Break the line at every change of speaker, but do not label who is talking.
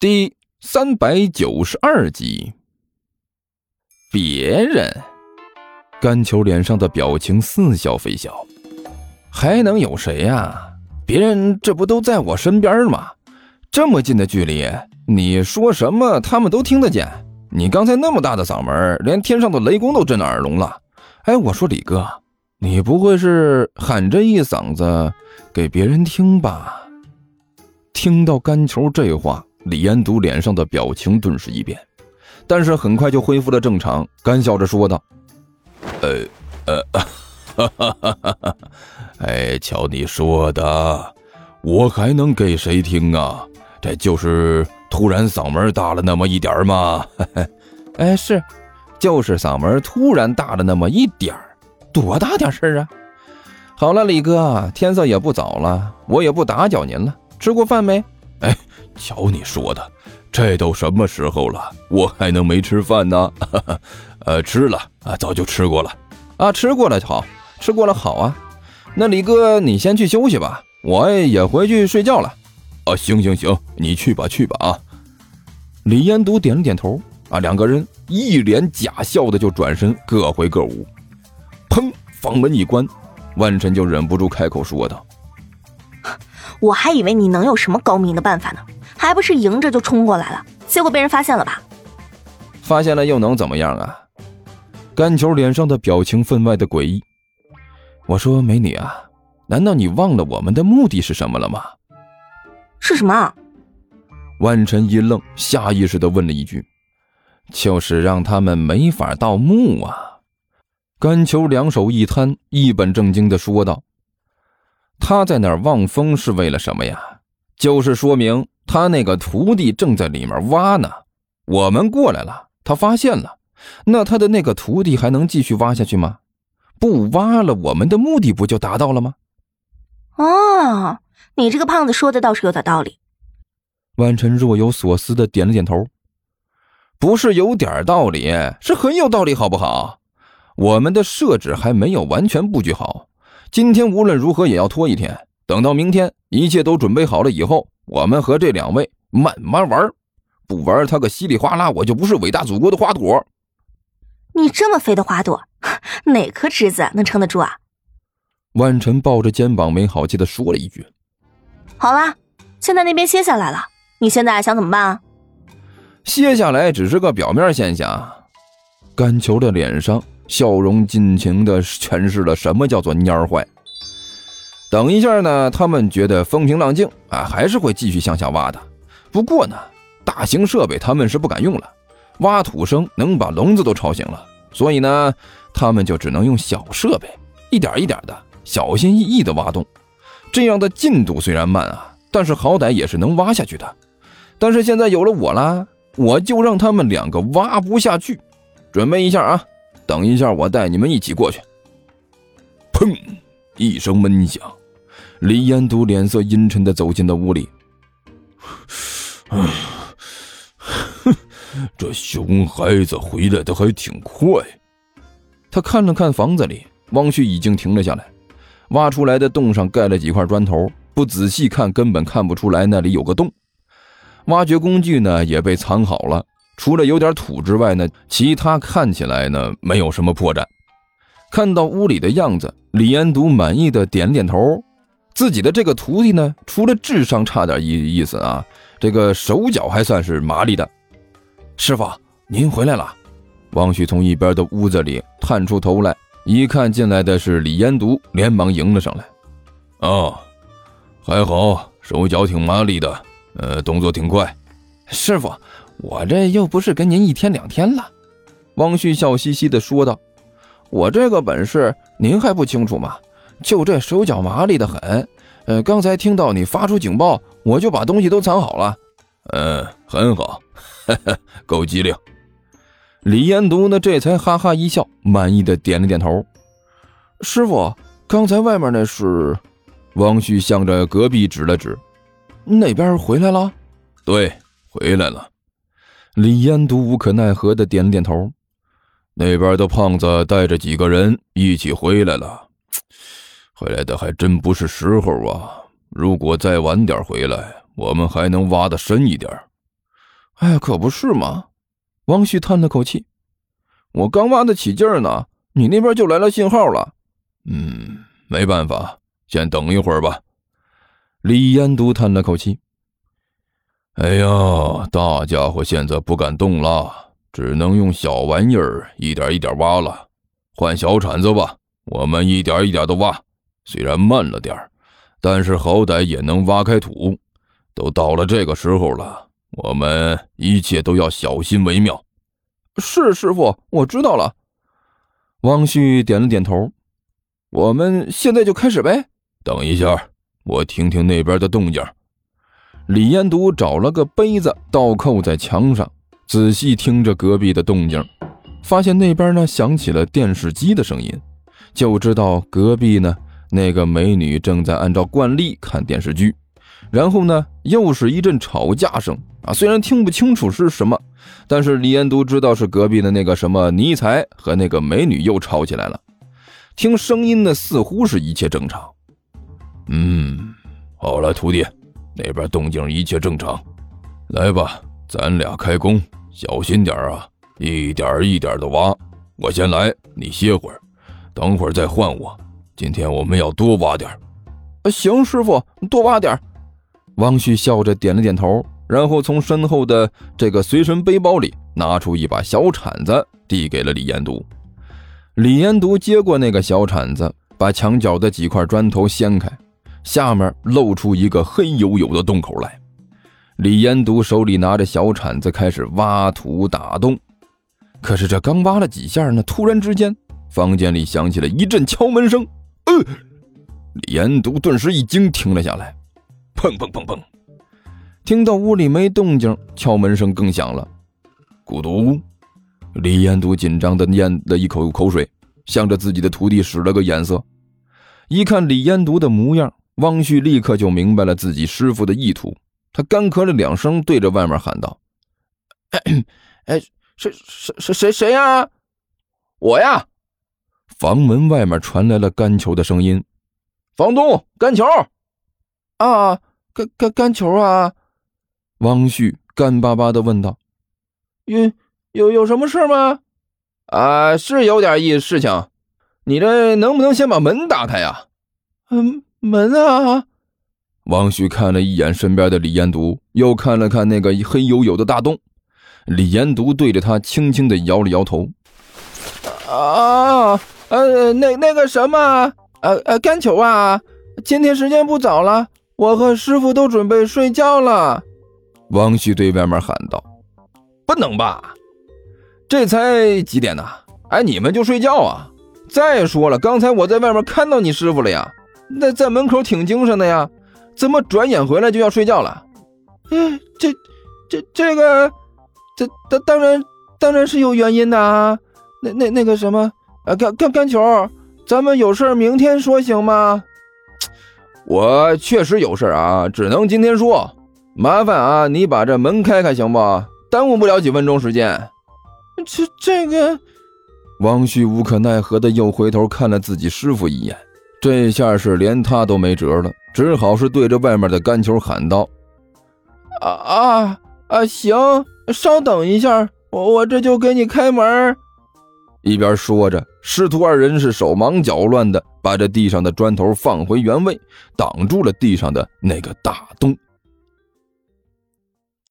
第三百九十二集。别人，甘球脸上的表情似笑非笑，还能有谁呀？别人这不都在我身边吗？这么近的距离，你说什么他们都听得见。你刚才那么大的嗓门，连天上的雷公都震耳聋了。哎，我说李哥，你不会是喊这一嗓子给别人听吧？听到甘球这话，李延独脸上的表情顿时一变，但是很快就恢复了正常，干笑着说道：“呃呃，哈哈哈哈哈！哎，瞧你说的，我还能给谁听啊？这就是突然嗓门大了那么一点吗？哎，是，就是嗓门突然大了那么一点儿，多大点事儿啊？好了，李哥，天色也不早了，我也不打搅您了。”吃过饭没？瞧你说的，这都什么时候了，我还能没吃饭呢？呃，吃了啊，早就吃过了。啊，吃过了就好，吃过了好啊。那李哥，你先去休息吧，我也回去睡觉了。啊，行行行，你去吧去吧啊。李延独点了点头。啊，两个人一脸假笑的就转身各回各屋。砰，房门一关，万晨就忍不住开口说道。
我还以为你能有什么高明的办法呢，还不是迎着就冲过来了，结果被人发现了吧？
发现了又能怎么样啊？甘球脸上的表情分外的诡异。我说美女啊，难道你忘了我们的目的是什么了吗？
是什么？
万晨一愣，下意识的问了一句：“就是让他们没法盗墓啊。”甘球两手一摊，一本正经的说道。他在那儿望风是为了什么呀？就是说明他那个徒弟正在里面挖呢。我们过来了，他发现了，那他的那个徒弟还能继续挖下去吗？不挖了，我们的目的不就达到了吗？
哦，你这个胖子说的倒是有点道理。
万晨若有所思的点了点头，不是有点道理，是很有道理，好不好？我们的设置还没有完全布局好。今天无论如何也要拖一天，等到明天一切都准备好了以后，我们和这两位慢慢玩，不玩他个稀里哗啦，我就不是伟大祖国的花朵。
你这么肥的花朵，哪颗枝子能撑得住啊？
万晨抱着肩膀，没好气的说了一句：“
好了，现在那边歇下来了，你现在想怎么办啊？”
歇下来只是个表面现象。甘球的脸上。笑容尽情的诠释了什么叫做蔫坏。等一下呢，他们觉得风平浪静啊，还是会继续向下挖的。不过呢，大型设备他们是不敢用了，挖土声能把笼子都吵醒了，所以呢，他们就只能用小设备，一点一点的小心翼翼的挖洞。这样的进度虽然慢啊，但是好歹也是能挖下去的。但是现在有了我啦，我就让他们两个挖不下去。准备一下啊！等一下，我带你们一起过去。砰！一声闷响，李延都脸色阴沉的走进了屋里。这熊孩子回来的还挺快。他看了看房子里，汪旭已经停了下来。挖出来的洞上盖了几块砖头，不仔细看根本看不出来那里有个洞。挖掘工具呢也被藏好了。除了有点土之外呢，其他看起来呢没有什么破绽。看到屋里的样子，李延独满意的点点头。自己的这个徒弟呢，除了智商差点意意思啊，这个手脚还算是麻利的。师傅，您回来了。王旭从一边的屋子里探出头来，一看进来的是李延独，连忙迎了上来。哦，还好，手脚挺麻利的，呃，动作挺快。师傅。我这又不是跟您一天两天了，汪旭笑嘻嘻地说道：“我这个本事您还不清楚吗？就这手脚麻利的很。呃，刚才听到你发出警报，我就把东西都藏好了。嗯，很好，哈哈够机灵。”李延独呢，这才哈哈一笑，满意的点了点头。师傅，刚才外面那是？汪旭向着隔壁指了指，那边回来了。对，回来了。李延都无可奈何的点了点头，那边的胖子带着几个人一起回来了，回来的还真不是时候啊！如果再晚点回来，我们还能挖的深一点。哎，可不是嘛！王旭叹了口气：“我刚挖得起劲儿呢，你那边就来了信号了。”嗯，没办法，先等一会儿吧。李延都叹了口气：“哎呀，大家伙现在不敢动了，只能用小玩意儿一点一点挖了。换小铲子吧，我们一点一点的挖，虽然慢了点但是好歹也能挖开土。都到了这个时候了。”我们一切都要小心为妙。
是师傅，我知道了。
汪旭点了点头。
我们现在就开始呗。
等一下，我听听那边的动静。李延独找了个杯子，倒扣在墙上，仔细听着隔壁的动静，发现那边呢响起了电视机的声音，就知道隔壁呢那个美女正在按照惯例看电视剧。然后呢，又是一阵吵架声。啊，虽然听不清楚是什么，但是李延都知道是隔壁的那个什么尼才和那个美女又吵起来了。听声音呢，似乎是一切正常。嗯，好了，徒弟，那边动静一切正常，来吧，咱俩开工，小心点啊，一点一点的挖。我先来，你歇会儿，等会儿再换我。今天我们要多挖点。
行，师傅，多挖点。
汪旭笑着点了点头。然后从身后的这个随身背包里拿出一把小铲子，递给了李延独。李延独接过那个小铲子，把墙角的几块砖头掀开，下面露出一个黑黝黝的洞口来。李延独手里拿着小铲子，开始挖土打洞。可是这刚挖了几下呢，突然之间，房间里响起了一阵敲门声。呃，李延独顿时一惊，停了下来。砰砰砰砰。听到屋里没动静，敲门声更响了。咕嘟，李延都紧张的咽了一口口水，向着自己的徒弟使了个眼色。一看李延独的模样，汪旭立刻就明白了自己师傅的意图。他干咳了两声，对着外面喊道：“
哎，谁谁谁谁谁呀？我呀！”
房门外面传来了干球的声音：“
房东，干球啊，甘甘甘球啊！”
汪旭干巴巴的问道：“
有有有什么事吗？啊，是有点意事情。你这能不能先把门打开呀？”“嗯，门啊。”
汪旭看了一眼身边的李延独，又看了看那个黑黝黝的大洞。李延独对着他轻轻的摇了摇头：“
啊，呃，那那个什么，呃呃，干球啊，今天时间不早了，我和师傅都准备睡觉了。”
汪旭对外面喊道：“
不能吧？这才几点呢？哎，你们就睡觉啊？再说了，刚才我在外面看到你师傅了呀，那在门口挺精神的呀，怎么转眼回来就要睡觉了？嗯，这、这、这个，这当当然当然是有原因的啊。那、那、那个什么，啊，干干干球，咱们有事明天说行吗？
我确实有事啊，只能今天说。”麻烦啊，你把这门开开行不？耽误不了几分钟时间。
这这个，
王旭无可奈何的又回头看了自己师傅一眼，这下是连他都没辙了，只好是对着外面的干球喊道：“
啊啊啊！行，稍等一下，我我这就给你开门。”
一边说着，师徒二人是手忙脚乱的把这地上的砖头放回原位，挡住了地上的那个大洞。